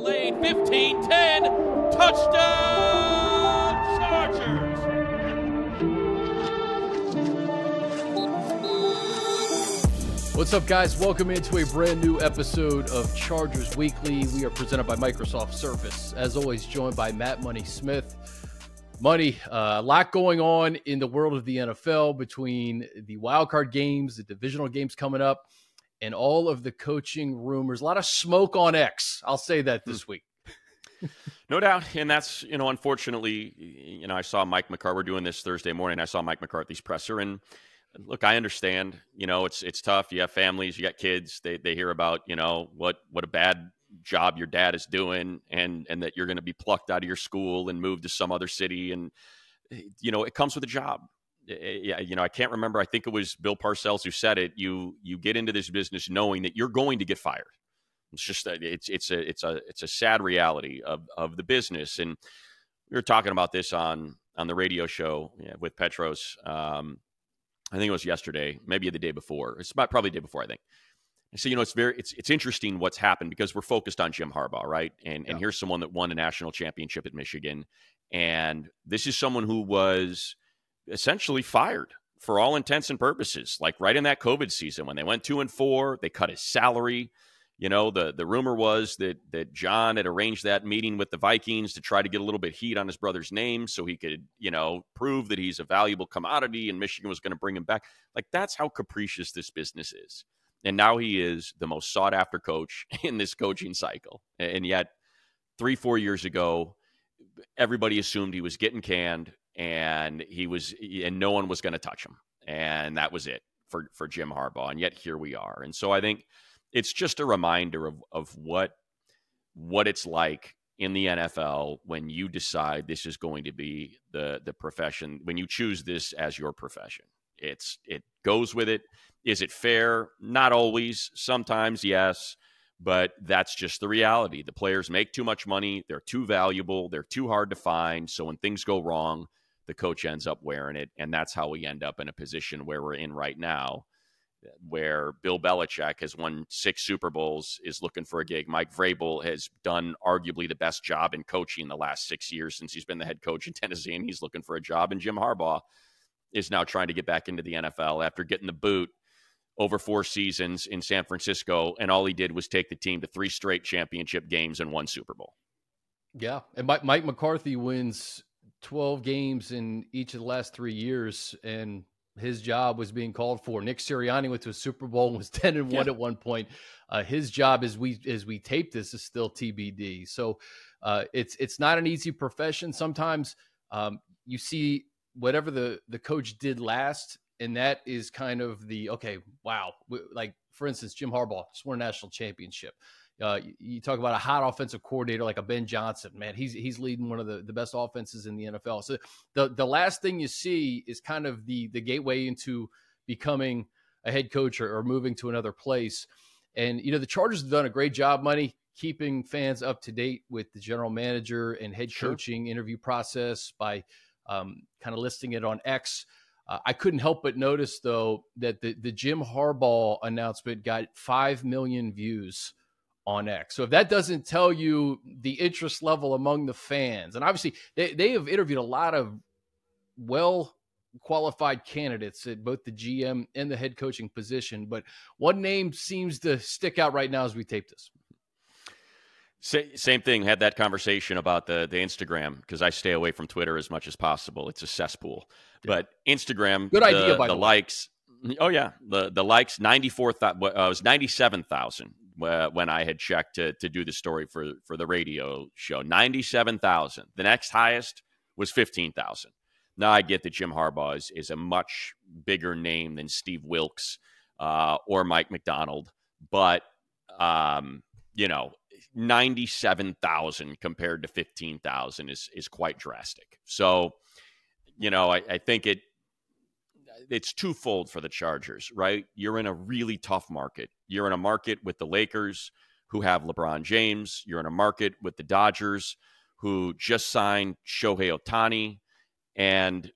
lane. 15 10. Touchdown, Chargers. What's up, guys? Welcome into a brand new episode of Chargers Weekly. We are presented by Microsoft Surface. As always, joined by Matt Money Smith. Money, uh, a lot going on in the world of the NFL between the wildcard games, the divisional games coming up, and all of the coaching rumors. A lot of smoke on X. I'll say that this hmm. week. No doubt, and that's you know, unfortunately, you know, I saw Mike McCarthy. We're doing this Thursday morning. I saw Mike McCarthy's presser, and look, I understand. You know, it's it's tough. You have families, you got kids. They they hear about you know what what a bad job your dad is doing, and and that you're going to be plucked out of your school and moved to some other city, and eh, you know, it comes with a job. Yeah, you know, I can't remember. I think it was Bill Parcells who said it. You you get into this business knowing that you're going to get fired. It's just a, it's it's a it's a it's a sad reality of of the business. And we were talking about this on on the radio show yeah, with Petros. Um, I think it was yesterday, maybe the day before. It's about probably the day before, I think. So you know, it's very it's it's interesting what's happened because we're focused on Jim Harbaugh, right? And yeah. and here's someone that won a national championship at Michigan, and this is someone who was essentially fired for all intents and purposes. Like right in that COVID season when they went two and four, they cut his salary. You know, the the rumor was that that John had arranged that meeting with the Vikings to try to get a little bit heat on his brother's name so he could, you know, prove that he's a valuable commodity and Michigan was going to bring him back. Like that's how capricious this business is. And now he is the most sought after coach in this coaching cycle. And yet 3 4 years ago everybody assumed he was getting canned and he was and no one was going to touch him. And that was it for for Jim Harbaugh. And yet here we are. And so I think it's just a reminder of of what what it's like in the NFL when you decide this is going to be the the profession when you choose this as your profession. It's it goes with it. Is it fair? Not always. Sometimes yes, but that's just the reality. The players make too much money, they're too valuable, they're too hard to find, so when things go wrong, the coach ends up wearing it and that's how we end up in a position where we're in right now where Bill Belichick has won six Super Bowls, is looking for a gig. Mike Vrabel has done arguably the best job in coaching the last six years since he's been the head coach in Tennessee, and he's looking for a job. And Jim Harbaugh is now trying to get back into the NFL after getting the boot over four seasons in San Francisco, and all he did was take the team to three straight championship games and one Super Bowl. Yeah, and Mike, Mike McCarthy wins 12 games in each of the last three years, and his job was being called for. Nick Sirianni went to a Super Bowl and was 10 and 1 yeah. at one point. Uh, his job as we as we tape this is still TBD. So uh, it's it's not an easy profession. Sometimes um, you see whatever the the coach did last, and that is kind of the okay. Wow, like for instance, Jim Harbaugh just won a national championship. Uh, you, talk about a hot offensive coordinator like a Ben Johnson, man. He's he's leading one of the, the best offenses in the NFL. So the the last thing you see is kind of the the gateway into becoming a head coach or, or moving to another place. And you know the Chargers have done a great job, money keeping fans up to date with the general manager and head sure. coaching interview process by um, kind of listing it on X. Uh, I couldn't help but notice though that the the Jim Harbaugh announcement got five million views on X. So if that doesn't tell you the interest level among the fans, and obviously they, they have interviewed a lot of well qualified candidates at both the GM and the head coaching position, but one name seems to stick out right now as we tape this. Same thing. Had that conversation about the the Instagram because I stay away from Twitter as much as possible. It's a cesspool. Yeah. But Instagram, good the, idea. By the, the likes. Oh yeah, the the likes ninety four. Uh, was ninety seven thousand uh, when I had checked to, to do the story for, for the radio show. 97,000. The next highest was 15,000. Now I get that Jim Harbaugh is, is a much bigger name than Steve Wilks uh, or Mike Macdonald, but, um, you know, 97,000 compared to 15,000 is, is quite drastic. So, you know, I, I think it, it's twofold for the Chargers, right? You're in a really tough market. You're in a market with the Lakers who have LeBron James. You're in a market with the Dodgers who just signed Shohei Ohtani. And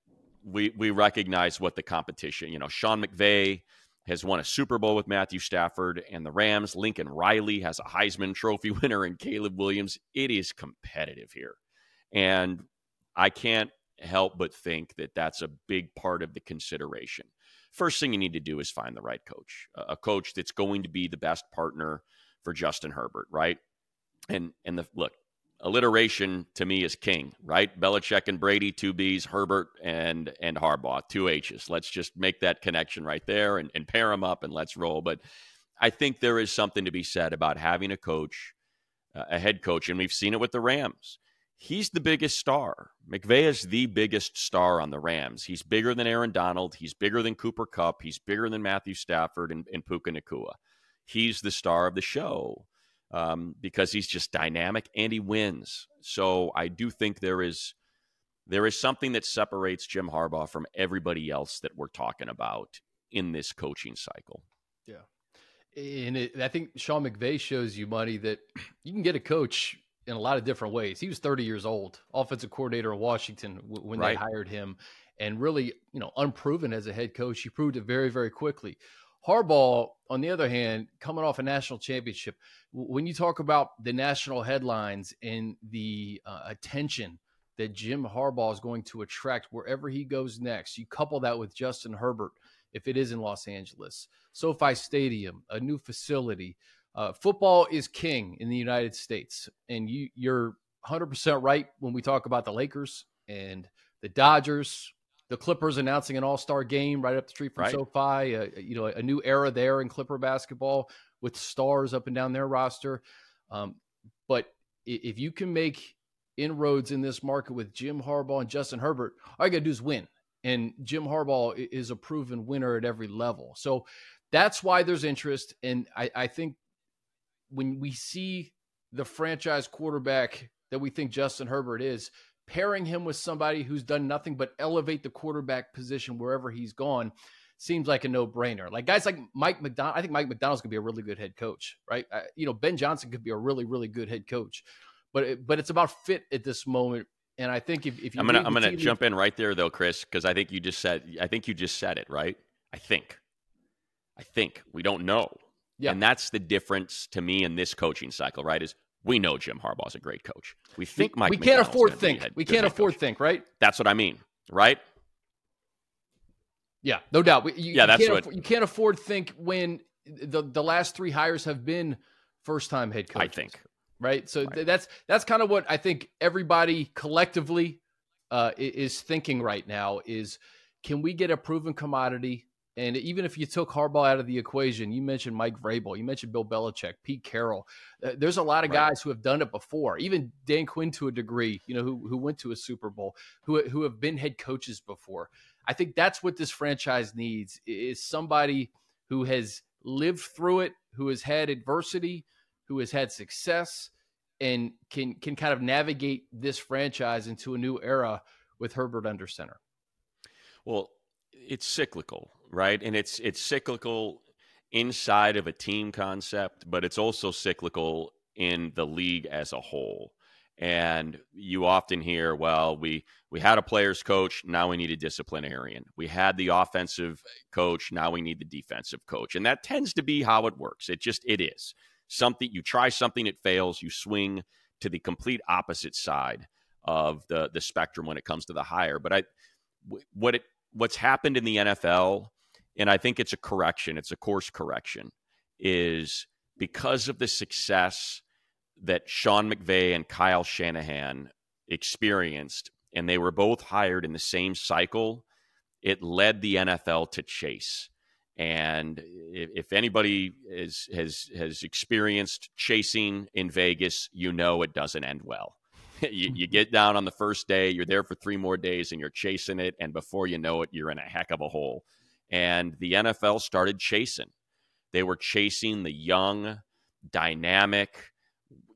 we we recognize what the competition, you know, Sean McVay has won a Super Bowl with Matthew Stafford and the Rams. Lincoln Riley has a Heisman Trophy winner and Caleb Williams. It is competitive here. And I can't help but think that that's a big part of the consideration. First thing you need to do is find the right coach, a coach that's going to be the best partner for Justin Herbert, right? And and the look, alliteration to me is king, right? Belichick and Brady, two B's, Herbert and and Harbaugh, two H's. Let's just make that connection right there and, and pair them up and let's roll. But I think there is something to be said about having a coach, a head coach, and we've seen it with the Rams. He's the biggest star. McVay is the biggest star on the Rams. He's bigger than Aaron Donald. He's bigger than Cooper Kupp. He's bigger than Matthew Stafford and, and Puka Nacua. He's the star of the show um, because he's just dynamic and he wins. So I do think there is there is something that separates Jim Harbaugh from everybody else that we're talking about in this coaching cycle. Yeah. And it, I think Sean McVay shows you, money, that you can get a coach in a lot of different ways. He was 30 years old, offensive coordinator in Washington when right. they hired him, and really, you know, unproven as a head coach. He proved it very, very quickly. Harbaugh, on the other hand, coming off a national championship, when you talk about the national headlines and the uh, attention that Jim Harbaugh is going to attract wherever he goes next, you couple that with Justin Herbert, if it is in Los Angeles, SoFi Stadium, a new facility. Uh, football is king in the United States, and you, you're 100% right when we talk about the Lakers and the Dodgers, the Clippers announcing an All Star game right up the street from right. SoFi. Uh, you know, a new era there in Clipper basketball with stars up and down their roster. Um, but if you can make inroads in this market with Jim Harbaugh and Justin Herbert, all you got to do is win. And Jim Harbaugh is a proven winner at every level. So that's why there's interest. And I, I think when we see the franchise quarterback that we think Justin Herbert is, pairing him with somebody who's done nothing but elevate the quarterback position wherever he's gone seems like a no-brainer. Like guys like Mike Macdonald, I think Mike Macdonald's gonna be a really good head coach, right? Uh, you know, Ben Johnson could be a really, really good head coach, but it, but it's about fit at this moment. And I think if, if you I'm gonna I'm gonna jump in right there though, Chris, because I think you just said I think you just said it right. I think, I think we don't know, yeah. and that's the difference to me in this coaching cycle, right? Is we know Jim Harbaugh is a great coach. We think Mike. We can't afford think. We can't afford coach. think. Right. That's what I mean. Right. Yeah, no doubt. You, yeah, that's what you can't afford think when the the last three hires have been first time head coaches. I think. Right. So right. that's that's kind of what I think everybody collectively uh, is thinking right now. Is can we get a proven commodity and even if you took Harbaugh out of the equation, you mentioned Mike Vrabel, you mentioned Bill Belichick, Pete Carroll. Uh, there's a lot of right. guys who have done it before. Even Dan Quinn to a degree, you know, who who went to a Super Bowl, who who have been head coaches before. I think that's what this franchise needs is somebody who has lived through it, who has had adversity, who has had success, and can can kind of navigate this franchise into a new era with Herbert under center. Well, it's cyclical right? And it's it's cyclical inside of a team concept, but it's also cyclical in the league as a whole. And you often hear, well, we we had a players coach, now we need a disciplinarian. We had the offensive coach, now we need the defensive coach. And that tends to be how it works. It just it is. Something you try something it fails, you swing to the complete opposite side of the the spectrum when it comes to the hire. But I what it what's happened in the NFL and I think it's a correction, it's a course correction, is because of the success that Sean McVay and Kyle Shanahan experienced, and they were both hired in the same cycle, it led the NFL to chase. And if anybody is, has has experienced chasing in Vegas, you know it doesn't end well. you, you get down on the first day, you're there for three more days, and you're chasing it, and before you know it, you're in a heck of a hole and the NFL started chasing. They were chasing the young, dynamic,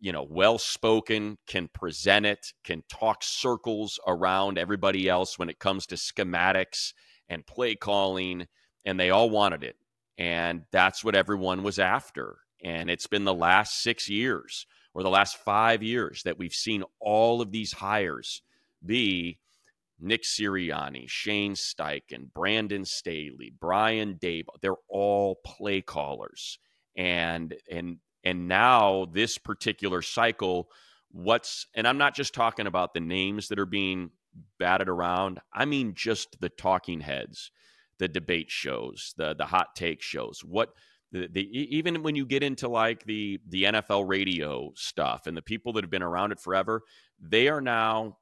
you know, well spoken, can present it, can talk circles around everybody else when it comes to schematics and play calling. And they all wanted it. And that's what everyone was after. And it's been the last six years or the last five years that we've seen all of these hires be Nick Sirianni, Shane Steichen, Brandon Staley, Brian Daboll, they're all play callers. And and and now this particular cycle, what's and I'm not just talking about the names that are being batted around. I mean just the talking heads, the debate shows, the the hot take shows. What the, the, even when you get into like the the NFL radio stuff and the people that have been around it forever, they are now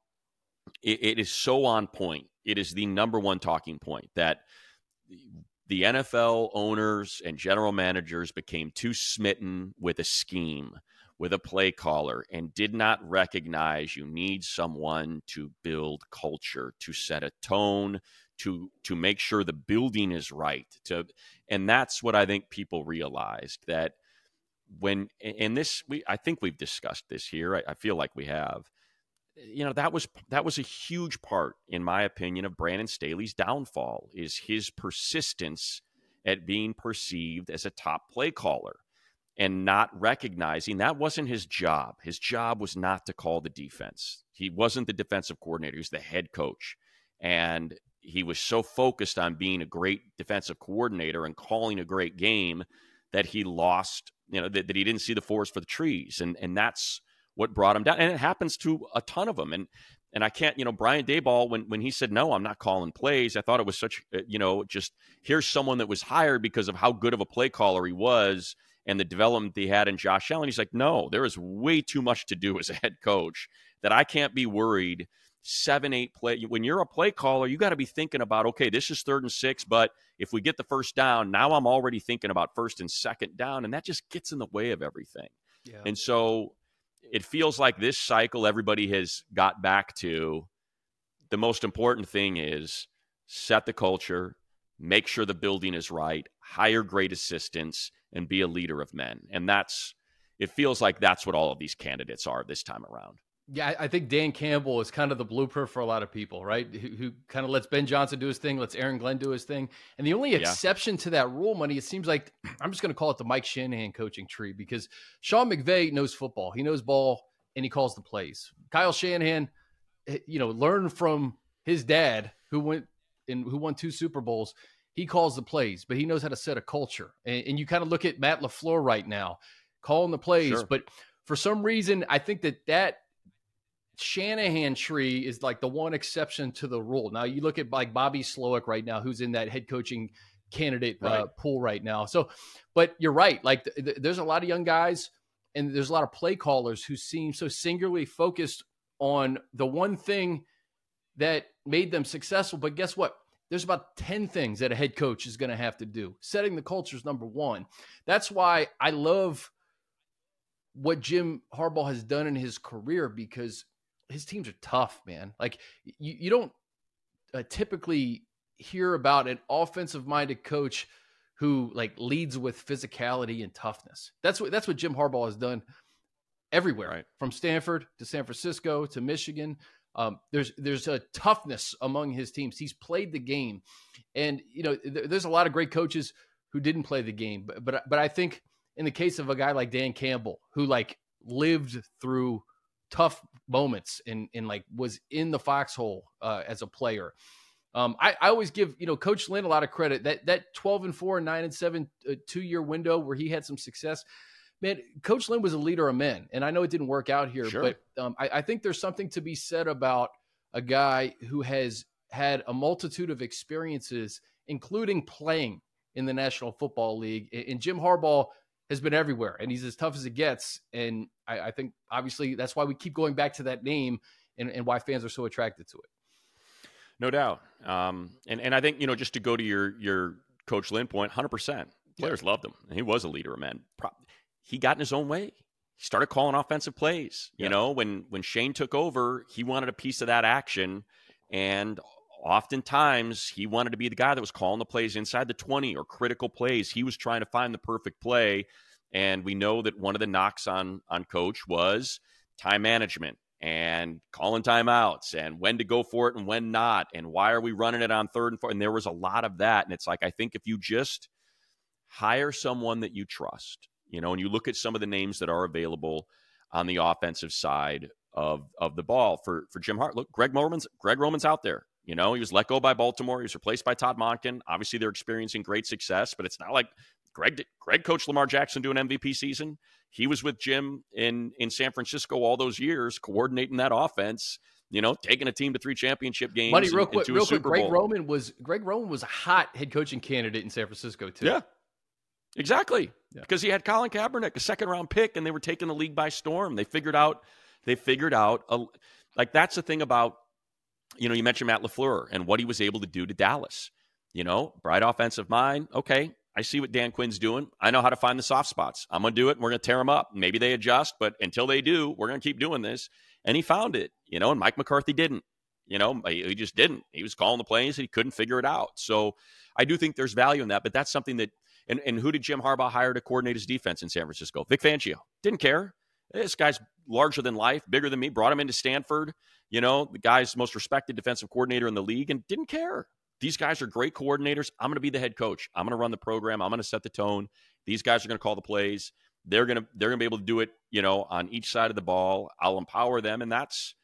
it, it is so on point. It is the number one talking point that the NFL owners and general managers became too smitten with a scheme, with a play caller, and did not recognize you need someone to build culture, to set a tone, to to make sure the building is right. To and that's what I think people realized that when and this we I think we've discussed this here. I, I feel like we have. You know that was that was a huge part, in my opinion, of Brandon Staley's downfall. Is his persistence at being perceived as a top play caller and not recognizing that wasn't his job. His job was not to call the defense. He wasn't the defensive coordinator. He was the head coach. And he was so focused on being a great defensive coordinator and calling a great game that he lost, you know, that, that he didn't see the forest for the trees. And and that's what brought him down. And it happens to a ton of them. And and I can't, you know, Brian Daboll when when he said no, I'm not calling plays. I thought it was such, uh, you know, just here's someone that was hired because of how good of a play caller he was and the development he had in Josh Allen. He's like, no, there is way too much to do as a head coach that I can't be worried seven, eight play. When you're a play caller, you got to be thinking about, okay, this is third and six, but if we get the first down, now I'm already thinking about first and second down, and that just gets in the way of everything. Yeah. And so it feels like this cycle, everybody has got back to the most important thing is set the culture, make sure the building is right, hire great assistants, and be a leader of men. And that's, it feels like that's what all of these candidates are this time around. Yeah, I think Dan Campbell is kind of the blueprint for a lot of people, right? Who, who kind of lets Ben Johnson do his thing, lets Aaron Glenn do his thing. And the only exception yeah. to that rule, money, it seems like I'm just going to call it the Mike Shanahan coaching tree because Sean McVay knows football. He knows ball and he calls the plays. Kyle Shanahan, eh, you know, learned from his dad who went and who won two Super Bowls. He calls the plays, but he knows how to set a culture. And, and you kind of look at Matt LaFleur right now, calling the plays. Sure. But for some reason, I think that that Shanahan tree is like the one exception to the rule. Now you look at like Bobby Slowik right now, who's in that head coaching candidate uh, right. uh, pool right now. So, but you're right. Like th- th- there's a lot of young guys, and there's a lot of play callers who seem so singularly focused on the one thing that made them successful. But guess what? There's about 10 things that a head coach is going to have to do. Setting the culture is number one. That's why I love what Jim Harbaugh has done in his career because his teams are tough, man. Like you, you don't uh, typically hear about an offensive minded coach who like leads with physicality and toughness. That's what that's what Jim Harbaugh has done everywhere, right. from Stanford to San Francisco to Michigan. Um, there's there's a toughness among his teams. He's played the game, and you know th- there's a lot of great coaches who didn't play the game, but but but I think in the case of a guy like Dan Campbell, who like lived through tough moments and and like was in the foxhole uh, as a player. Um, I, I always give you know Coach Lynn a lot of credit that that twelve and four and nine and seven uh, two year window where he had some success. Man, Coach Lynn was a leader of men, and I know it didn't work out here, sure. but um, I, I think there's something to be said about a guy who has had a multitude of experiences, including playing in the National Football League. And Jim Harbaugh has been everywhere, and he's as tough as it gets. And I, I think obviously that's why we keep going back to that name, and, and why fans are so attracted to it. No doubt. Um, and and I think you know just to go to your your Coach Lynn point, point, hundred percent. Players yeah. loved him. He was a leader of men. He got in his own way. He started calling offensive plays. You yeah. know, when when Shane took over, he wanted a piece of that action, and oftentimes he wanted to be the guy that was calling the plays inside the 20 or critical plays. He was trying to find the perfect play. And we know that one of the knocks on on coach was time management and calling timeouts and when to go for it and when not and why are we running it on third and fourth and there was a lot of that and it's like i think if you just hire someone that you trust you know and you look at some of the names that are available on the offensive side of of the ball for for Jim Hart. Look, Greg Roman's Greg Roman's out there. You know, he was let go by Baltimore. He was replaced by Todd Monken. Obviously, they're experiencing great success, but it's not like Greg Greg coached Lamar Jackson to an MVP season. He was with Jim in in San Francisco all those years, coordinating that offense. You know, taking a team to three championship games. Money, real quick, real quick. Greg Bowl. Roman was Greg Roman was a hot head coaching candidate in San Francisco too. Yeah, exactly. Yeah. Because he had Colin Kaepernick, a second round pick, and they were taking the league by storm. They figured out. They figured out. A, like that's the thing about. You know, you mentioned Matt LaFleur and what he was able to do to Dallas. You know, bright offensive mind. Okay, I see what Dan Quinn's doing. I know how to find the soft spots. I'm going to do it. And we're going to tear them up. Maybe they adjust, but until they do, we're going to keep doing this. And he found it, you know, and Mike McCarthy didn't. You know, he just didn't. He was calling the plays. And he couldn't figure it out. So I do think there's value in that, but that's something that, and, and who did Jim Harbaugh hire to coordinate his defense in San Francisco? Vic Fangio. Didn't care. This guy's larger than life, bigger than me, brought him into Stanford, you know, the guy's most respected defensive coordinator in the league and didn't care. These guys are great coordinators. I'm going to be the head coach. I'm going to run the program. I'm going to set the tone. These guys are going to call the plays. They're going to they're going to be able to do it, you know, on each side of the ball. I'll empower them and that's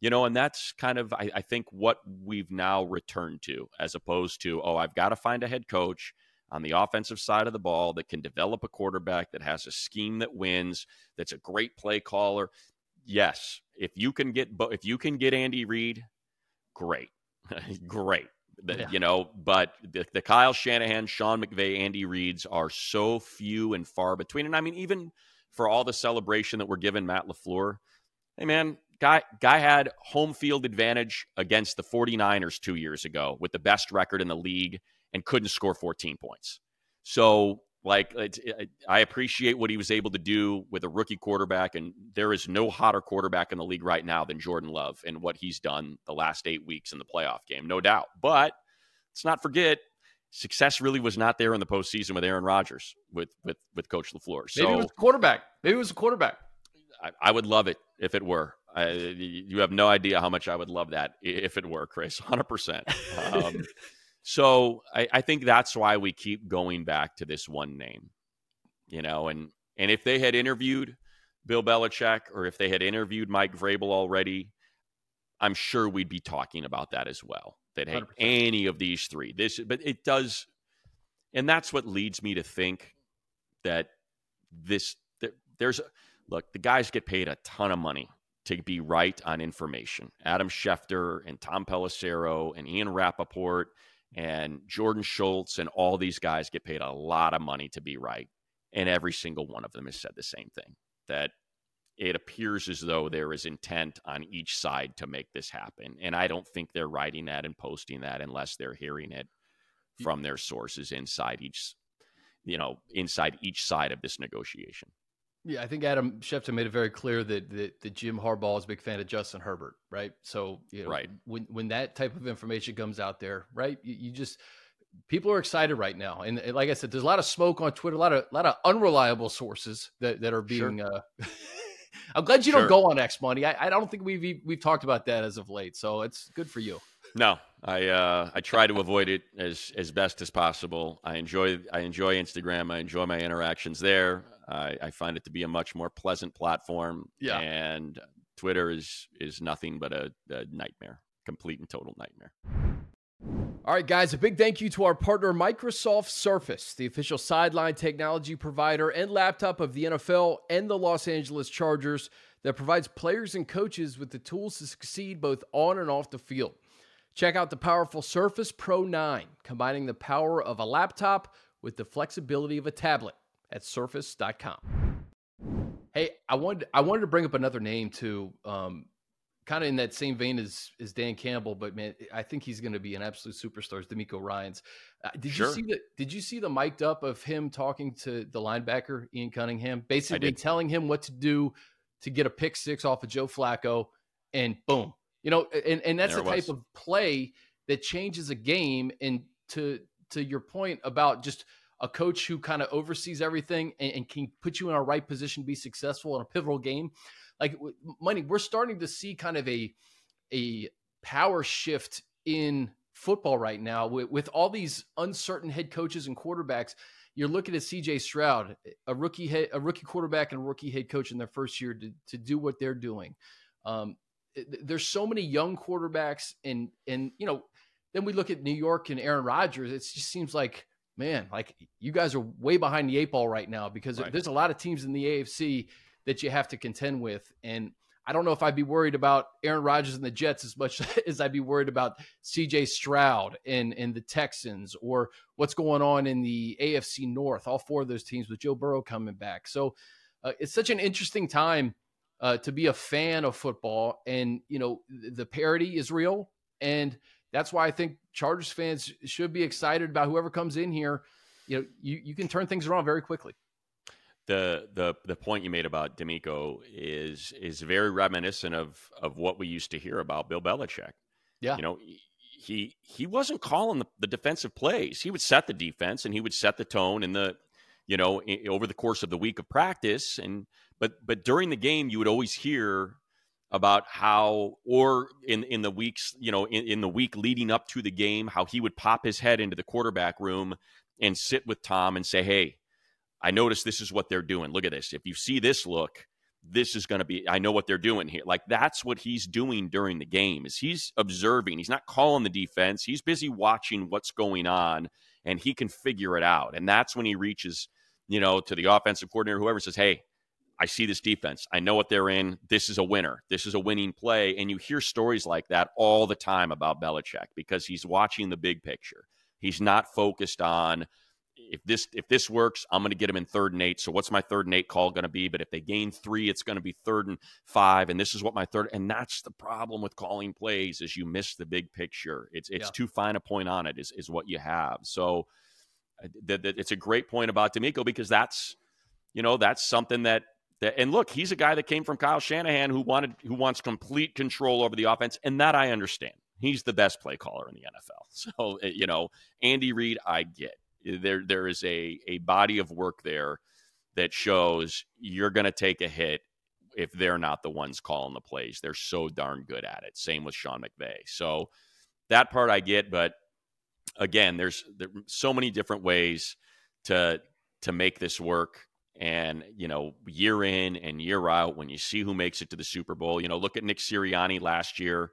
you know, and that's kind of I, I think what we've now returned to as opposed to, oh, I've got to find a head coach on the offensive side of the ball that can develop a quarterback that has a scheme that wins, that's a great play caller. Yes, if you can get if you can get Andy Reid, great. great. Yeah. You know, but the, the Kyle Shanahan, Sean McVay, Andy Reids are so few and far between. And I mean, even for all the celebration that we're giving Matt LaFleur, hey man, guy guy had home field advantage against the 49ers two years ago with the best record in the league and couldn't score 14 points. So like it's, it, I appreciate what he was able to do with a rookie quarterback, and there is no hotter quarterback in the league right now than Jordan Love and what he's done the last eight weeks in the playoff game, no doubt. But let's not forget, success really was not there in the postseason with Aaron Rodgers with with with Coach LaFleur. So Maybe it was a quarterback. Maybe it was a quarterback. I, I would love it if it were. I, you have no idea how much I would love that if it were, Chris. Hundred percent. Um, So I, I think that's why we keep going back to this one name, you know, and and if they had interviewed Bill Belichick or if they had interviewed Mike Vrabel already, I'm sure we'd be talking about that as well. That hey, 100%. any of these three, this, but it does, and that's what leads me to think that this that there's look, the guys get paid a ton of money to be right on information. Adam Schefter and Tom Pelissero and Ian Rapoport and Jordan Schultz and all these guys get paid a lot of money to be right. And every single one of them has said the same thing that it appears as though there is intent on each side to make this happen. And I don't think they're writing that and posting that unless they're hearing it from their sources inside each, you know, inside each side of this negotiation. Yeah, I think Adam Schefter made it very clear that, that that Jim Harbaugh is a big fan of Justin Herbert, right? So, you know, Right. when when that type of information comes out there, right? You, you just people are excited right now, and, and like I said, there's a lot of smoke on Twitter, a lot of a lot of unreliable sources that that are Sure. being. Uh, I'm glad you Sure. don't go on X Money. I, I don't think we've we've talked about that as of late, so it's good for you. No, I uh, I try to avoid it as as best as possible. I enjoy I enjoy Instagram. I enjoy my interactions there. I, I find it to be a much more pleasant platform. Yeah. and Twitter is is nothing but a, a nightmare, complete and total nightmare. All right, guys, a big thank you to our partner, Microsoft Surface, the official sideline technology provider and laptop of the NFL and the Los Angeles Chargers that provides players and coaches with the tools to succeed both on and off the field. Check out the powerful Surface Pro 9, combining the power of a laptop with the flexibility of a tablet at surface.com. Hey, I wanted I wanted to bring up another name too. Um, kind of in that same vein as as Dan Campbell, but man, I think he's going to be an absolute superstar. Is DeMeco Ryans? Uh, did Sure. you see the Did you see the mic'd up of him talking to the linebacker Ian Cunningham, basically telling him what to do to get a pick six off of Joe Flacco, and boom, you know, and and that's There the type was. of play that changes a game. And to to your point about just a coach who kind of oversees everything and, and can put you in a right position to be successful in a pivotal game. Like money we're starting to see kind of a a power shift in football right now with, with all these uncertain head coaches and quarterbacks. You're looking at CJ Stroud a rookie head, a rookie quarterback and a rookie head coach in their first year to, to do what they're doing. Um, there's so many young quarterbacks, and and you know, then we look at New York and Aaron Rodgers. It just seems like, man, like you guys are way behind the eight ball right now because right. there's a lot of teams in the AFC that you have to contend with, and I don't know if I'd be worried about Aaron Rodgers and the Jets as much as I'd be worried about CJ Stroud and, and the Texans or what's going on in the AFC North, all four of those teams with Joe Burrow coming back. So uh, it's such an interesting time uh, to be a fan of football. And, you know, the parity is real. And that's why I think Chargers fans should be excited about whoever comes in here. You know, you, you can turn things around very quickly the the the point you made about DeMeco is is very reminiscent of of what we used to hear about Bill Belichick. Yeah, you know, he he wasn't calling the, the defensive plays. He would set the defense and he would set the tone in the you know over the course of the week of practice. And but but during the game, you would always hear about how or in in the weeks you know in, in the week leading up to the game how he would pop his head into the quarterback room and sit with Tom and say, "Hey, I notice this is what they're doing. Look at this. If you see this look, this is going to be I know what they're doing here. Like that's what he's doing during the game. Is he's observing. He's not calling the defense. He's busy watching what's going on and he can figure it out. And that's when he reaches, you know, to the offensive coordinator whoever says, "Hey, I see this defense. I know what they're in. This is a winner. This is a winning play." And you hear stories like that all the time about Belichick because he's watching the big picture. He's not focused on if this if this works, I'm going to get them in third and eight. So what's my third and eight call going to be? But if they gain three, it's going to be third and five, and this is what my third. And that's the problem with calling plays is you miss the big picture. It's it's yeah. too fine a point on it is is what you have. So uh, th- th- it's a great point about DeMeco because that's you know that's something that and look, he's a guy that came from Kyle Shanahan who wanted who wants complete control over the offense, and that I understand. He's the best play caller in the NFL. So eh, you know, Andy Reid, I get there there is a a body of work there that shows you're going to take a hit if they're not the ones calling the plays. They're so darn good at it. Same with Sean McVay. So that part I get, but again, there's there so many different ways to to make this work. And you know, year in and year out, when you see who makes it to the Super Bowl, you know, look at Nick Sirianni last year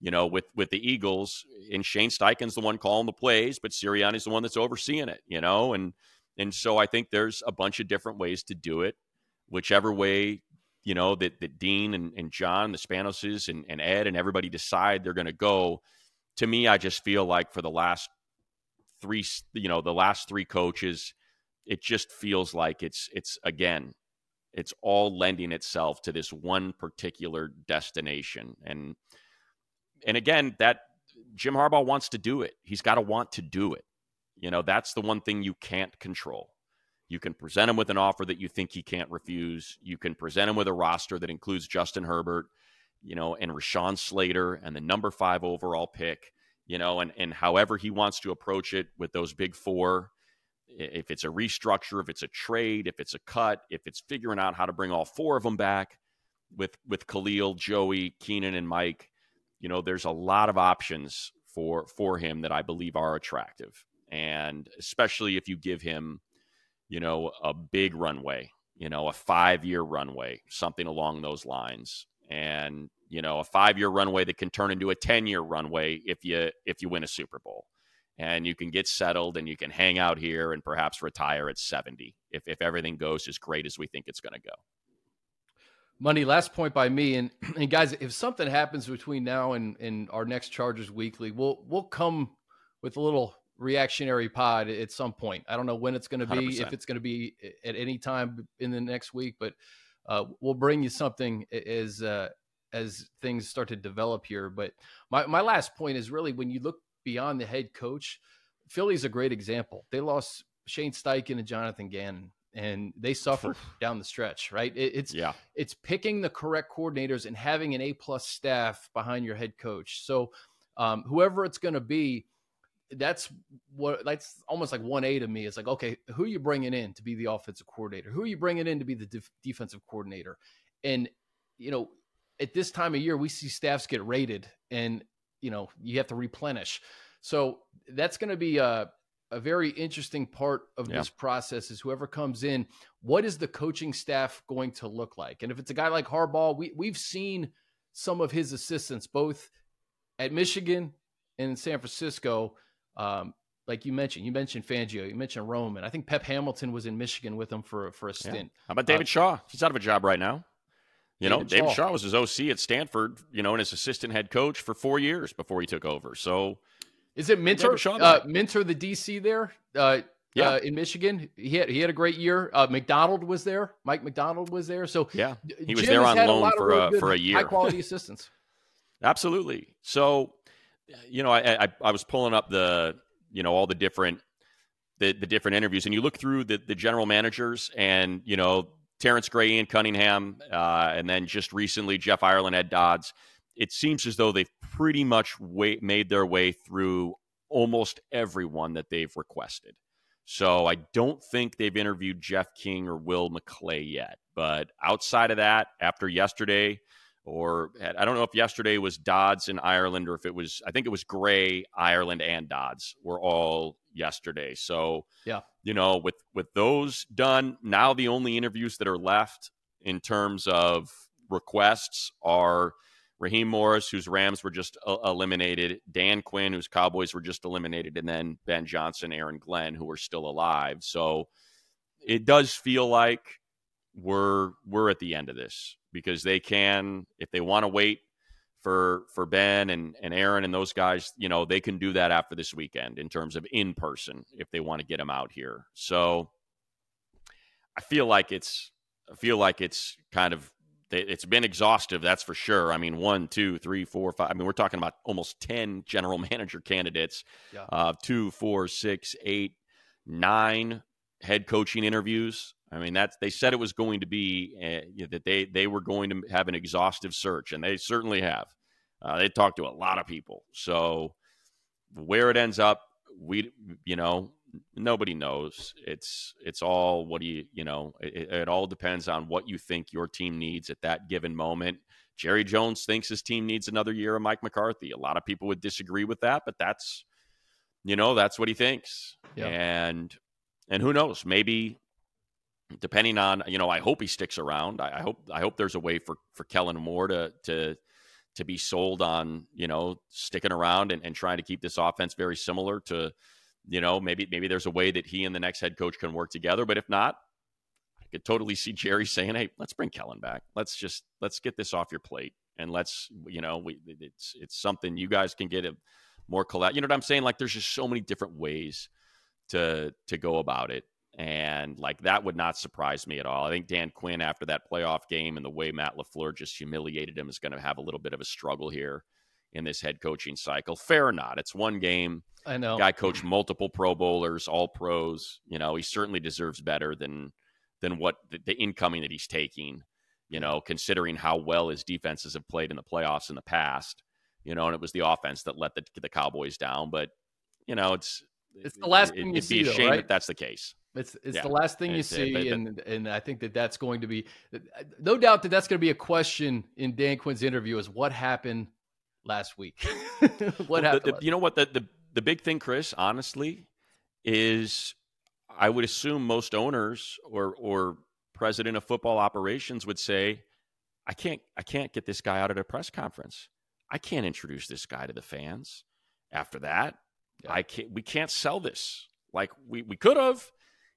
you know, with with the Eagles, and Shane Steichen's the one calling the plays, but Sirianni's the one that's overseeing it, you know, and and so I think there's a bunch of different ways to do it. Whichever way, you know, that, that Dean and, and John, the Spanoses and, and Ed and everybody decide they're going to go. To me, I just feel like for the last three, you know, the last three coaches, it just feels like it's it's again, it's all lending itself to this one particular destination. And and again, that Jim Harbaugh wants to do it. He's got to want to do it. You know, that's the one thing you can't control. You can present him with an offer that you think he can't refuse. You can present him with a roster that includes Justin Herbert, you know, and Rashawn Slater and the number five overall pick, you know, and, and however he wants to approach it with those big four. If it's a restructure, if it's a trade, if it's a cut, if it's figuring out how to bring all four of them back with with Khalil, Joey, Keenan, and Mike, you know, there's a lot of options for for him that I believe are attractive, and especially if you give him, you know, a big runway, you know, a five year runway, something along those lines, and you know, a five year runway that can turn into a ten year runway if you if you win a Super Bowl, and you can get settled and you can hang out here and perhaps retire at seventy if if everything goes as great as we think it's going to go. Money, last point by me. And, and guys, if something happens between now and, and our next Chargers Weekly, we'll we'll come with a little reactionary pod at some point. I don't know when it's going to be, 100%. if it's going to be at any time in the next week, but uh, we'll bring you something as uh, as things start to develop here. But my my last point is really when you look beyond the head coach, Philly's a great example. They lost Shane Steichen and Jonathan Gannon and they suffered down the stretch, right? It, it's yeah, it's picking the correct coordinators and having an A plus staff behind your head coach. So um, whoever it's going to be, that's what that's almost like one A to me. It's like okay, who are you bringing in to be the offensive coordinator? Who are you bringing in to be the def- defensive coordinator? And you know, at this time of year, we see staffs get rated, and you know you have to replenish. So that's going to be a a very interesting part of yeah. this process is whoever comes in, what is the coaching staff going to look like? And if it's a guy like Harbaugh, we we've seen some of his assistants, both at Michigan and in San Francisco. Um, like you mentioned, you mentioned Fangio, you mentioned Roman. I think Pep Hamilton was in Michigan with him for for a stint. Yeah. How about David uh, Shaw? He's out of a job right now. You know, David Shaw. Shaw was his OC at Stanford, you know, and his assistant head coach for four years before he took over. So, is it Minter? Uh, Minter, the DC there, uh, yeah. Uh, in Michigan, he had he had a great year. Uh, Macdonald was there. Mike Macdonald was there. So yeah, he was Jim there on loan for a, for a year. High quality assistants. Absolutely. So, you know, I, I I was pulling up the you know all the different the the different interviews, and you look through the the general managers, and you know Terrence Gray, Ian Cunningham, uh, and then just recently Jeff Ireland, Ed Dodds. It seems as though they've pretty much made their way through almost everyone that they've requested. So I don't think they've interviewed Jeff King or Will McClay yet. But outside of that, after yesterday, or I don't know if yesterday was Dodds in Ireland or if it was, I think it was Gray, Ireland, and Dodds were all yesterday. So, yeah, you know, with with those done, now the only interviews that are left in terms of requests are Raheem Morris, whose Rams were just uh, eliminated, Dan Quinn, whose Cowboys were just eliminated, and then Ben Johnson, Aaron Glenn, who are still alive. So it does feel like we're we're at the end of this because they can, if they want to wait for for Ben and and Aaron and those guys, you know, they can do that after this weekend in terms of in person if they want to get them out here. So I feel like it's I feel like it's kind of it's been exhaustive, that's for sure. I mean, one, two, three, four, five. I mean, we're talking about almost 10 general manager candidates, yeah. uh, two, four, six, eight, nine head coaching interviews. I mean, that's they said it was going to be uh, that they they were going to have an exhaustive search, and they certainly have. Uh, they talked to a lot of people, so where it ends up, we you know nobody knows. It's it's all what do you you know. It, it, all depends on what you think your team needs at that given moment. Jerry Jones thinks his team needs another year of Mike McCarthy. A lot of people would disagree with that, but that's you know that's what he thinks. Yeah. And and who knows? Maybe depending on you know, I hope he sticks around. I, I hope I hope there's a way for for Kellen Moore to to to be sold on you know sticking around and, and trying to keep this offense very similar to you know, maybe maybe there's a way that he and the next head coach can work together. But if not, I could totally see Jerry saying, "Hey, let's bring Kellen back. Let's just let's get this off your plate, and let's you know, we it's it's something you guys can get a more collab. You know what I'm saying? Like, there's just so many different ways to to go about it, and like that would not surprise me at all. I think Dan Quinn after that playoff game and the way Matt LaFleur just humiliated him is going to have a little bit of a struggle here in this head coaching cycle. Fair or not, it's one game. I know. Guy coached multiple Pro Bowlers, all pros. You know, he certainly deserves better than than what the, the incoming that he's taking. You know, considering how well his defenses have played in the playoffs in the past. You know, and it was the offense that let the the Cowboys down. But you know, it's it's the last it, thing you it'd be a shame right? if that's the case. It's it's yeah. the last thing you it's, uh, see, but, and and I think that that's going to be uh, no doubt that that's going to be a question in Dan Quinn's interview is what happened last week. what well, happened? The, the, you know what the, the the big thing, Chris, honestly, is I would assume most owners or or president of football operations would say, I can't I can't get this guy out at a press conference. I can't introduce this guy to the fans. After that, yeah. I can't we can't sell this. Like we, we could have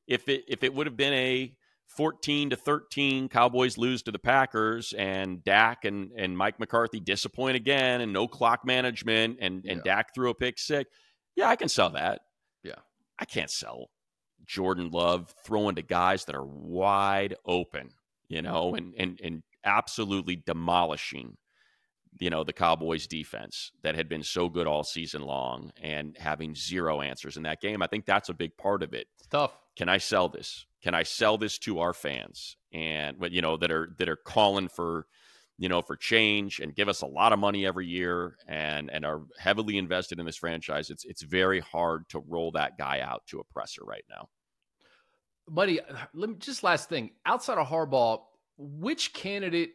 if it if it would have been a 14 to 13 Cowboys lose to the Packers and Dak and, and Mike McCarthy disappoint again and no clock management and, and yeah. Dak threw a pick six. Yeah, I can sell that. Yeah. I can't sell Jordan Love throwing to guys that are wide open, you know, and and and absolutely demolishing, you know, the Cowboys defense that had been so good all season long and having zero answers in that game. I think that's a big part of it. It's tough. Can I sell this? Can I sell this to our fans and you know that are that are calling for you know, for change and give us a lot of money every year and and are heavily invested in this franchise, it's it's very hard to roll that guy out to a presser right now. Buddy, let me just last thing. Outside of Harbaugh, which candidate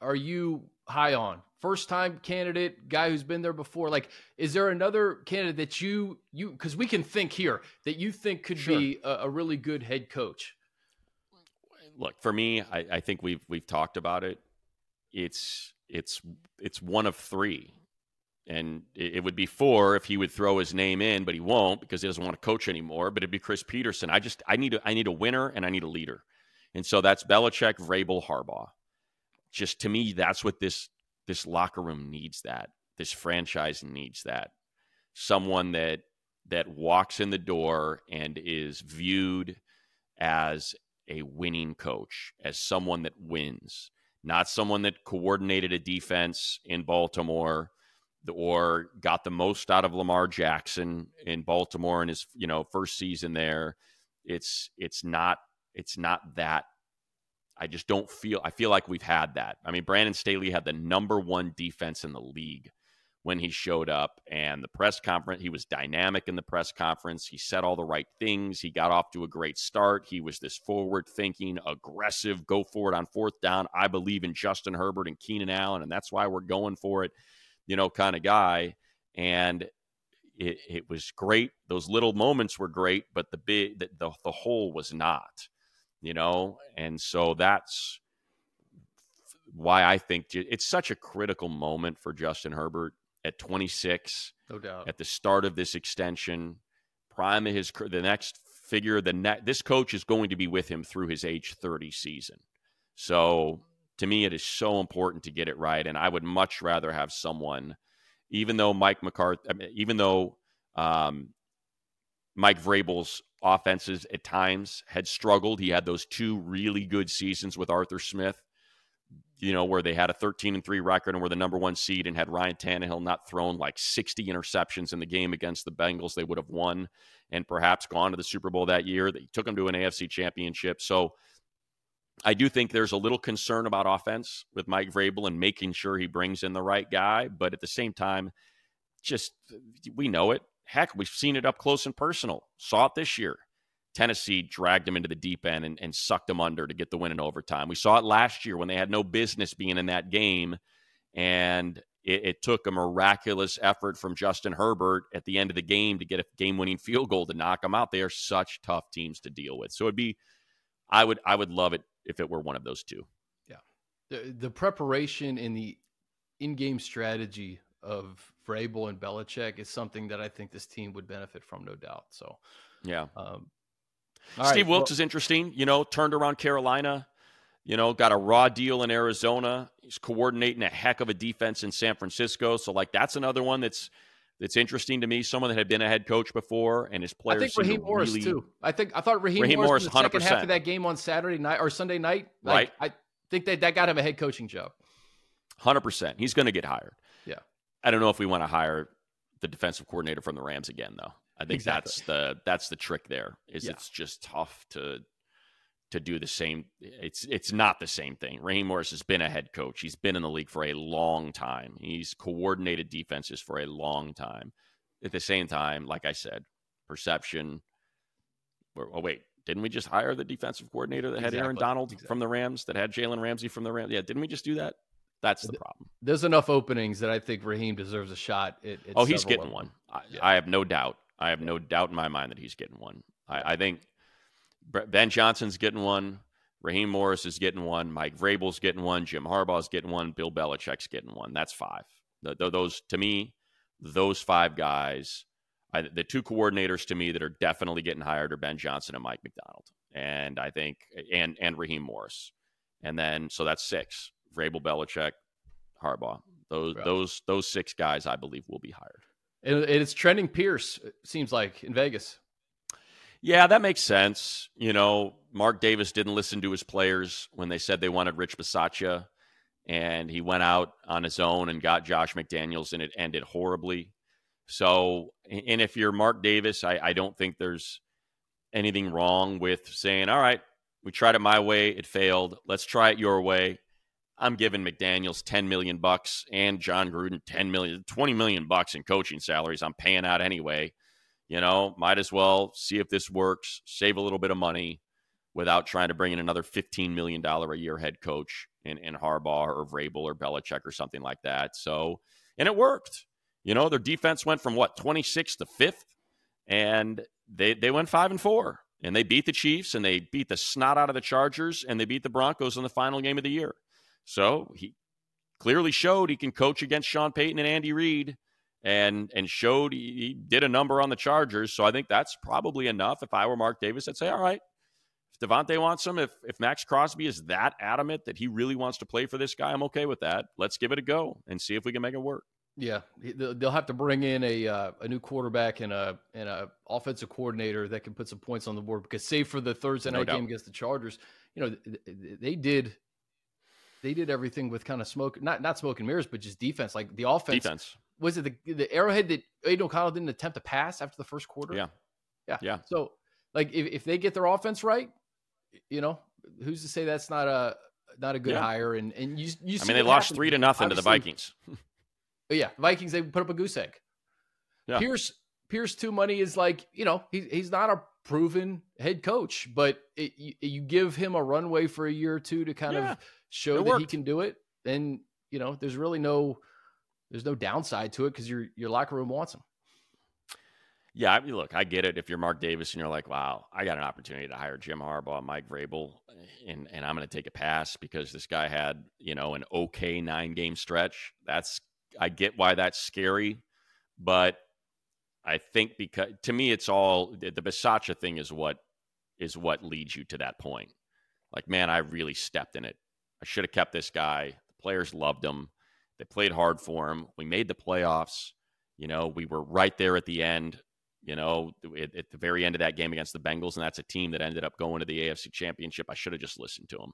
are you high on? First time candidate, guy who's been there before. Like, is there another candidate that you you because we can think here that you think could sure. be a, a, really good head coach? Look, for me, I, I think we've we've talked about it it's it's it's one of three, and it, it would be four if he would throw his name in, but he won't because he doesn't want to coach anymore. But it'd be Chris Petersen I just I need a, I need a winner and I need a leader, and so that's Belichick, Vrabel, Harbaugh. Just to me, that's what this this locker room needs. That this franchise needs that someone that that walks in the door and is viewed as a winning coach, as someone that wins, not someone that coordinated a defense in Baltimore or got the most out of Lamar Jackson in Baltimore in his, you know, first season there. It's it's not it's not that I just don't feel I feel like we've had that. I mean, Brandon Staley had the number one defense in the league when he showed up and the press conference he was dynamic in the press conference. He said all the right things. He got off to a great start. He was this forward thinking aggressive go for it on fourth down. I believe in justin herbert and keenan allen and that's why we're going for it you know kind of guy. And it, it was great. Those little moments were great but the big the, the, the whole was not you know and so that's why I think it's such a critical moment for Justin Herbert at 26. No doubt. At the start of this extension, prime of his the next figure the net this coach is going to be with him through his age 30 season. So to me it is so important to get it right and I would much rather have someone even though Mike McCarthy I mean, even though um, Mike Vrabel's offenses at times had struggled. He had those two really good seasons with Arthur Smith you know, where they had a 13 and 3 record and were the number one seed and had Ryan Tannehill not thrown like 60 interceptions in the game against the Bengals, they would have won and perhaps gone to the Super Bowl that year. They took them to an AFC championship. So I do think there's a little concern about offense with Mike Vrabel and making sure he brings in the right guy. But at the same time, just we know it. Heck, we've seen it up close and personal. Saw it this year. Tennessee dragged them into the deep end and, and sucked them under to get the win in overtime. We saw it last year when they had no business being in that game, and it, it, took a miraculous effort from Justin Herbert at the end of the game to get a game-winning field goal to knock them out. They are such tough teams to deal with. So it'd be, I would, I would love it if it were one of those two. Yeah, the the preparation and the in-game strategy of Vrabel and Belichick is something that I think this team would benefit from, no doubt. So, yeah. Um, Steve right, Wilks well, is interesting. You know, turned around Carolina. You know, got a raw deal in Arizona. He's coordinating a heck of a defense in San Francisco. So, like, that's another one that's that's interesting to me. Someone that had been a head coach before, and his players. I think Raheem Morris really... too. I think I thought Raheem, Raheem Morris, Morris the 100%. second half of that game on Saturday night or Sunday night. Like, right. I think that that got him a head coaching job. Hundred percent. He's going to get hired. I don't know if we want to hire the defensive coordinator from the Rams again, though. I think exactly. that's the that's the trick there. Is yeah. it's just tough to to do the same. It's it's not the same thing. Raheem Morris has been a head coach. He's been in the league for a long time. He's coordinated defenses for a long time. At the same time, like I said, perception. Oh wait, didn't we just hire the defensive coordinator that had Aaron Donald exactly. from the Rams, that had Jalen Ramsey from the Rams? Yeah, didn't we just do that? That's the problem. There's enough openings that I think Raheem deserves a shot. At, at oh, he's getting one. I, yeah. I, have no doubt. I have no doubt in my mind that he's getting one. I, I think Ben Johnson's getting one. Raheem Morris is getting one. Mike Vrabel's getting one. Jim Harbaugh's getting one. Bill Belichick's getting one. That's five. The, the, those to me, those five guys, I, the two coordinators to me that are definitely getting hired are Ben Johnson and Mike Macdonald, and I think and and Raheem Morris, and then so that's six. Vrabel, Belichick, Harbaugh. Those right. those those six guys, I believe, will be hired. And it's trending Pierce, it seems like, in Vegas. Yeah, that makes sense. You know, Mark Davis didn't listen to his players when they said they wanted Rich Bisaccia, and he went out on his own and got Josh McDaniels, and it ended horribly. So, and if you're Mark Davis, I, I don't think there's anything wrong with saying, all right, we tried it my way, it failed. Let's try it your way. I'm giving McDaniels 10 million bucks and Jon Gruden 10 million, 20 million bucks in coaching salaries. I'm paying out anyway. You know, might as well see if this works, save a little bit of money without trying to bring in another $15 million a year head coach in, in Harbaugh or Vrabel or Belichick or something like that. So, and it worked. You know, their defense went from what, 26th to 5th, and they, they went 5 and 4. And they beat the Chiefs and they beat the snot out of the Chargers and they beat the Broncos in the final game of the year. So he clearly showed he can coach against Sean Payton and Andy Reid and and showed he, he, did a number on the Chargers. So I think that's probably enough. If I were Mark Davis, I'd say, all right, if Davante wants him, if if Maxx Crosby is that adamant that he really wants to play for this guy, I'm okay with that. Let's give it a go and see if we can make it work. Yeah, they'll have to bring in a uh, a new quarterback and a and a offensive coordinator that can put some points on the board. Because save for the Thursday night game against the Chargers, you know they did they did everything with kind of smoke, not not smoke and mirrors, but just defense. Like the offense, defense. was it the the arrowhead that Aidan O'Connell didn't attempt to pass after the first quarter? Yeah, yeah, yeah. So like if, if they get their offense right, you know, who's to say that's not a not a good yeah. hire? And and you you. I mean, they lost three to nothing to the Vikings. Yeah, Vikings they put up a goose egg. Yeah. Pierce Pierce two money is like you know he, he's not a proven head coach, but it, you, you, give him a runway for a year or two to kind yeah. of show that he can do it, and you know there's really no there's no downside to it because your your locker room wants him. Yeah, I mean, look, I get it. If you're Mark Davis and you're like, "Wow, I got an opportunity to hire Jim Harbaugh, Mike Vrabel, and and I'm going to take a pass because this guy had you know an okay nine game stretch," that's I get why that's scary, but I think because to me it's all the Bisaccia thing is what is what leads you to that point. Like, man, I really stepped in it. I should have kept this guy. The players loved him. They played hard for him. We made the playoffs. You know, we were right there at the end. You know, at, at the very end of that game against the Bengals, and that's a team that ended up going to the AFC Championship. I should have just listened to him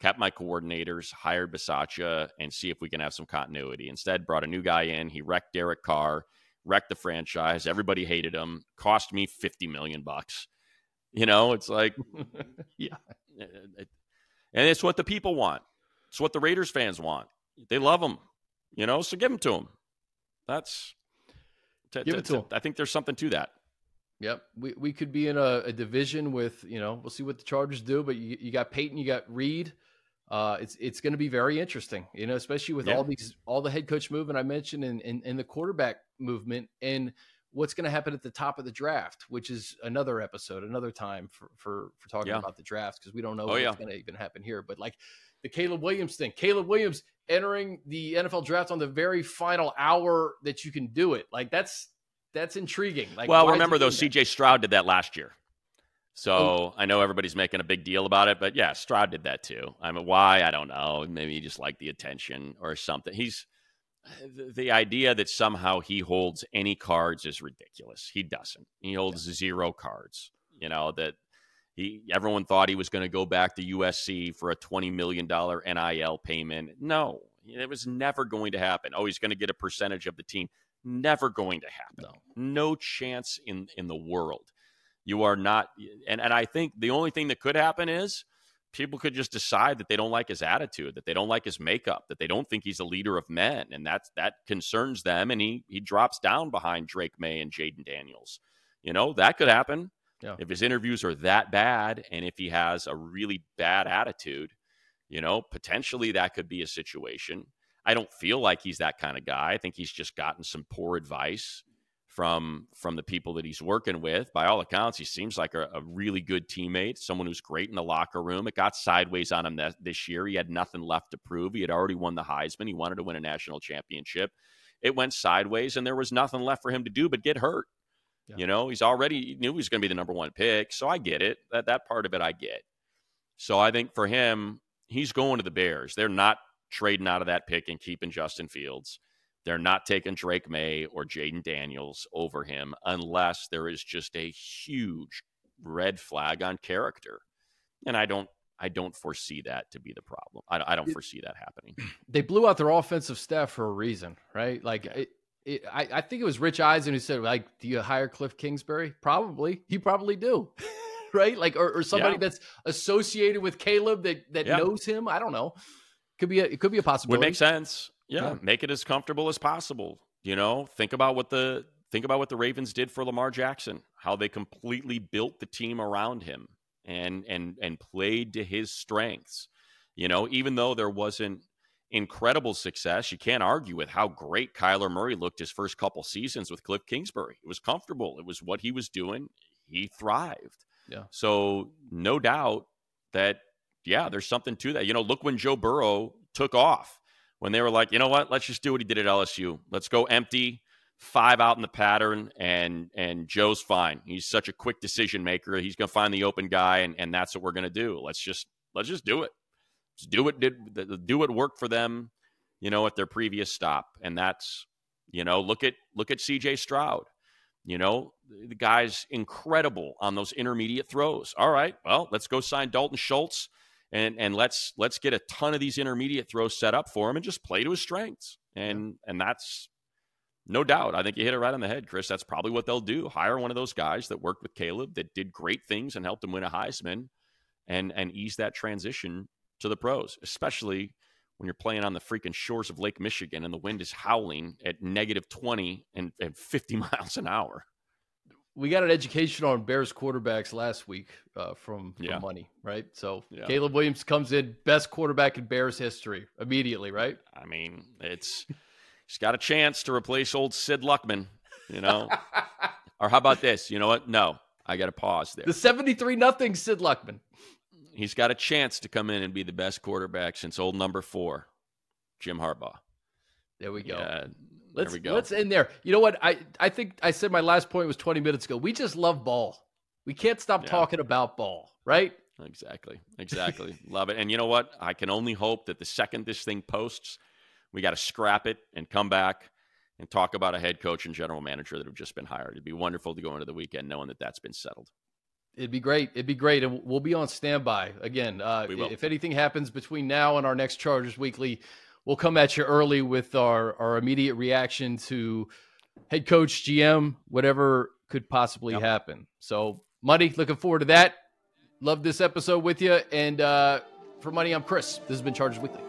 kept my coordinators, hired Bisaccia, and see if we can have some continuity. Instead, brought a new guy in. He wrecked Derek Carr, wrecked the franchise. Everybody hated him. Cost me fifty million bucks. You know, it's like, yeah, eh, eh, eh, and it's what the people want. It's what the Raiders fans want. They love him. You know, so give him to them. That's t- give t- it to t- him. I think there's something to that. Yep, we we could be in a, a, division with you know we'll see what the Chargers do, but you you got Payton, you got Reid. Uh, it's it's going to be very interesting, you know, especially with yeah. all these all the head coach movement I mentioned and in, in, the quarterback movement and what's going to happen at the top of the draft, which is another episode, another time for for for talking yeah. about the draft because we don't know oh, what's yeah. going to even happen here. But like the Caleb Williams thing, Caleb Williams entering the NFL draft on the very final hour that you can do it, like that's that's intriguing. Like, well, remember though, C.J. Stroud did that last year. So. I know everybody's making a big deal about it, but yeah, Stroud did that too. I mean, why? I don't know. Maybe he just liked the attention or something. He's the idea that somehow he holds any cards is ridiculous. He doesn't. He holds zero cards. You know that he. Everyone thought he was going to go back to USC for a twenty million dollar NIL payment. No, it was never going to happen. Oh, he's going to get a percentage of the team. Never going to happen. No, no chance in in the world. You are not, and, and I think the only thing that could happen is people could just decide that they don't like his attitude, that they don't like his makeup, that they don't think he's a leader of men, and that's that concerns them. And he he drops down behind Drake Maye and Jayden Daniels. You know that could happen yeah. if his interviews are that bad, and if he has a really bad attitude. You know, potentially that could be a situation. I don't feel like he's that kind of guy. I think he's just gotten some poor advice from from the people that he's working with. By all accounts, he seems like a, a, really good teammate, someone who's great in the locker room. It got sideways on him that, this year. He had nothing left to prove. He had already won the Heisman. He wanted to win a national championship. It went sideways, and there was nothing left for him to do but get hurt. Yeah. You know, he's already he knew he was going to be the number one pick, so I get it. That that part of it, I get. So I think for him, he's going to the Bears. They're not trading out of that pick and keeping Justin Fields. They're not taking Drake Maye or Jayden Daniels over him unless there is just a huge red flag on character. And I don't I don't foresee that to be the problem. I, I don't foresee that happening. They blew out their offensive staff for a reason, right? Like it, it, I, I think it was Rich Eisen who said, like, do you hire Cliff Kingsbury? Probably. You probably do. right? Like, or, or somebody yeah. that's associated with Caleb that that yeah. knows him. I don't know. Could be a, it could be a possibility. Would make sense. Yeah, yeah, make it as comfortable as possible. You know, think about what the think about what the Ravens did for Lamar Jackson, how they completely built the team around him and and and played to his strengths. You know, even though there wasn't incredible success, you can't argue with how great Kyler Murray looked his first couple seasons with Cliff Kingsbury. It was comfortable. It was what he was doing. He thrived. Yeah. So no doubt that yeah, there's something to that. You know, look when Joe Burrow took off when they were like, you know what, let's just do what he did at LSU. Let's go empty, five out in the pattern, and and Joe's fine. He's such a quick decision maker. He's gonna find the open guy, and, and that's what we're gonna do. Let's just let's just do it. Let's do what did do what worked for them, you know, at their previous stop. And that's, you know, look at look at CJ Stroud. You know, the guy's incredible on those intermediate throws. All right, well, let's go sign Dalton Schultz and and let's let's get a ton of these intermediate throws set up for him and just play to his strengths. And yeah. and that's no doubt. I think you hit it right on the head, Chris. That's probably what they'll do. Hire one of those guys that worked with Caleb that did great things and helped him win a Heisman and and ease that transition to the pros, especially when you're playing on the freaking shores of Lake Michigan and the wind is howling at negative 20 and, and 50 miles an hour. We got an education on Bears quarterbacks last week uh, from, from yeah. Money, right? So yeah. Caleb Williams comes in, best quarterback in Bears history immediately, right? I mean, it's he's got a chance to replace old Sid Luckman, you know. or how about this? You know what? No, I got to pause there. The 73 nothing Sid Luckman he's got a chance to come in and be the best quarterback since old number four, Jim Harbaugh. There we go. Yeah, let's we go. let's end there. You know what? I I think I said my last point was 20 minutes ago. We just love ball. We can't stop yeah. talking about ball, right? Exactly. Exactly. love it. And you know what? I can only hope that the second this thing posts, we got to scrap it and come back and talk about a head coach and general manager that have just been hired. It'd be wonderful to go into the weekend knowing that that's been settled. It'd be great. It'd be great, and we'll be on standby again. Uh, if anything happens between now and our next Chargers Weekly, we'll come at you early with our our immediate reaction to head coach, GM, whatever could possibly yep. happen. So, Money, looking forward to that. Love this episode with you, and uh, for Money, I'm Chris. This has been Chargers Weekly.